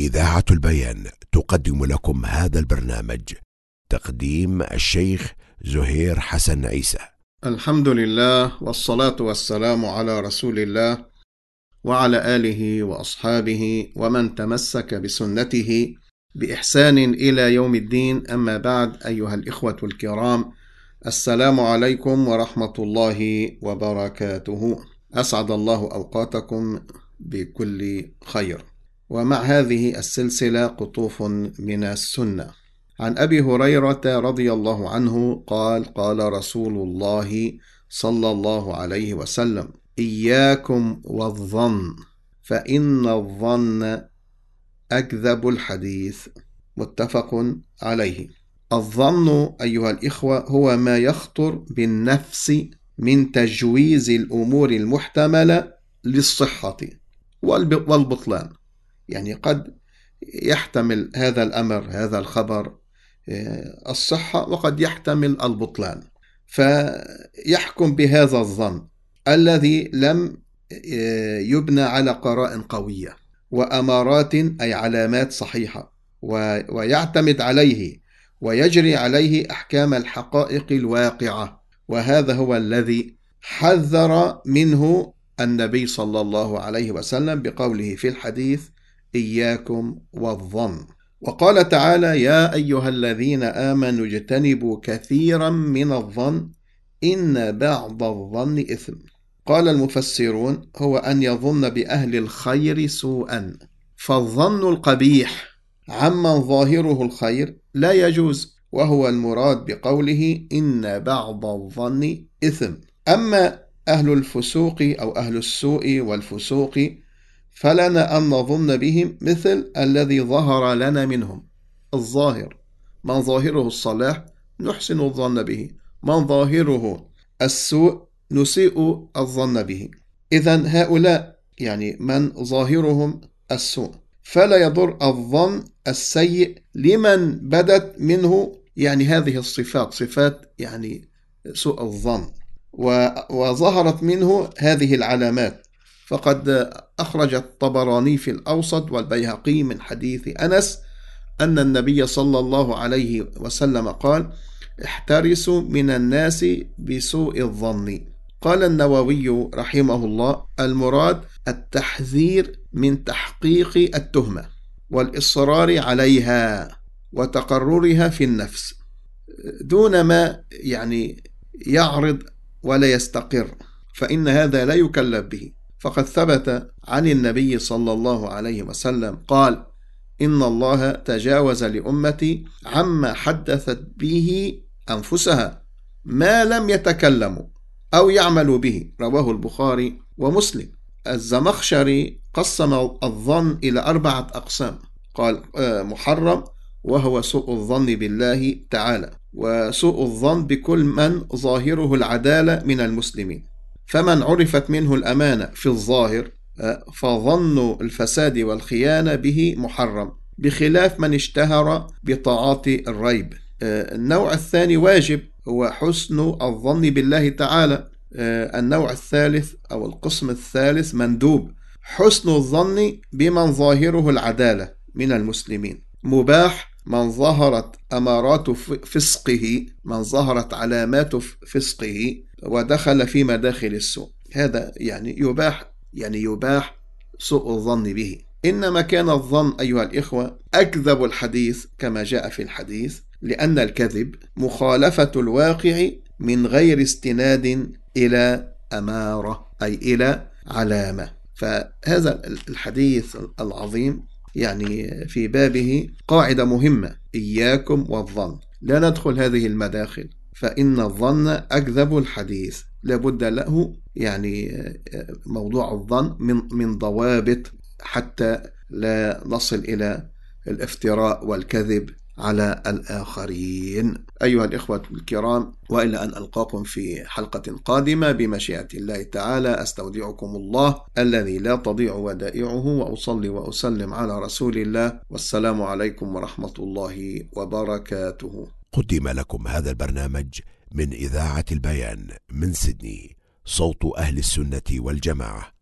إذاعة البيان تقدم لكم هذا البرنامج تقديم الشيخ زهير حسن عيسى. الحمد لله والصلاة والسلام على رسول الله وعلى آله وأصحابه ومن تمسك بسنته بإحسان إلى يوم الدين. أما بعد أيها الإخوة الكرام السلام عليكم ورحمة الله وبركاته. أسعد الله أوقاتكم بكل خير. ومع هذه السلسلة قطوف من السنة. عن أبي هريرة رضي الله عنه قال قال رسول الله صلى الله عليه وسلم إياكم والظن فإن الظن أكذب الحديث. متفق عليه. الظن أيها الإخوة هو ما يخطر بالنفس من تجويز الأمور المحتملة للصحة والبطلان. يعني قد يحتمل هذا الأمر هذا الخبر آه، الصحة وقد يحتمل البطلان. فيحكم بهذا الظن الذي لم آه، يبنى على قراء قوية وأمارات أي علامات صحيحة ويعتمد عليه ويجري عليه أحكام الحقائق الواقعة. وهذا هو الذي حذر منه النبي صلى الله عليه وسلم بقوله في الحديث إياكم والظن. وقال تعالى يا أيها الذين آمنوا اجتنبوا كثيرا من الظن إن بعض الظن إثم. قال المفسرون هو أن يظن بأهل الخير سوءا. فالظن القبيح عمن ظاهره الخير لا يجوز وهو المراد بقوله إن بعض الظن إثم. أما أهل الفسوق أو أهل السوء والفسوق فلنا أن نظن بهم مثل الذي ظهر لنا منهم. الظاهر من ظاهره الصلاح نحسن الظن به من ظاهره السوء نسيء الظن به. إذا هؤلاء يعني من ظاهرهم السوء. فلا يضر الظن السيء لمن بدت منه يعني هذه الصفات صفات يعني سوء الظن. وظهرت منه هذه العلامات. فقد أخرج الطبراني في الأوسط والبيهقي من حديث أنس أن النبي صلى الله عليه وسلم قال احترسوا من الناس بسوء الظن. قال النووي رحمه الله المراد التحذير من تحقيق التهمة والإصرار عليها وتقررها في النفس دون ما يعني يعرض ولا يستقر فإن هذا لا يكلف به. فقد ثبت عن النبي صلى الله عليه وسلم قال إن الله تجاوز لأمتي عما حدثت به أنفسها ما لم يتكلموا أو يعملوا به. رواه البخاري ومسلم. الزمخشري قسم الظن إلى أربعة أقسام قال آه، محرم وهو سوء الظن بالله تعالى وسوء الظن بكل من ظاهره العدالة من المسلمين. فمن عرفت منه الأمانة في الظاهر آه، فظن الفساد والخيانة به محرم بخلاف من اشتهر بطاعات الريب. آه، النوع الثاني واجب هو حسن الظن بالله تعالى. آه، النوع الثالث أو القسم الثالث مندوب. حسن الظن بمن ظاهره العدالة من المسلمين. مباح من ظهرت أمارات فسقه من ظهرت علامات فسقه. ودخل في مداخل السوء. هذا يعني يباح يعني يباح سوء الظن به. إنما كان الظن أيها الإخوة أكذب الحديث كما جاء في الحديث لأن الكذب مخالفة الواقع من غير استناد إلى أمارة أي إلى علامة. فهذا الحديث العظيم يعني في بابه قاعدة مهمة إياكم والظن. لا ندخل هذه المداخل. فإن الظن أكذب الحديث. لابد له يعني موضوع الظن من من ضوابط حتى لا نصل إلى الافتراء والكذب على الآخرين. أيها الإخوة الكرام وإلى أن ألقاكم في حلقة قادمة بمشيئة الله تعالى أستودعكم الله الذي لا تضيع ودائعه وأصلي وأسلم على رسول الله. والسلام عليكم ورحمة الله وبركاته. قدم لكم هذا البرنامج من إذاعة البيان من سيدني صوت أهل السنة والجماعة.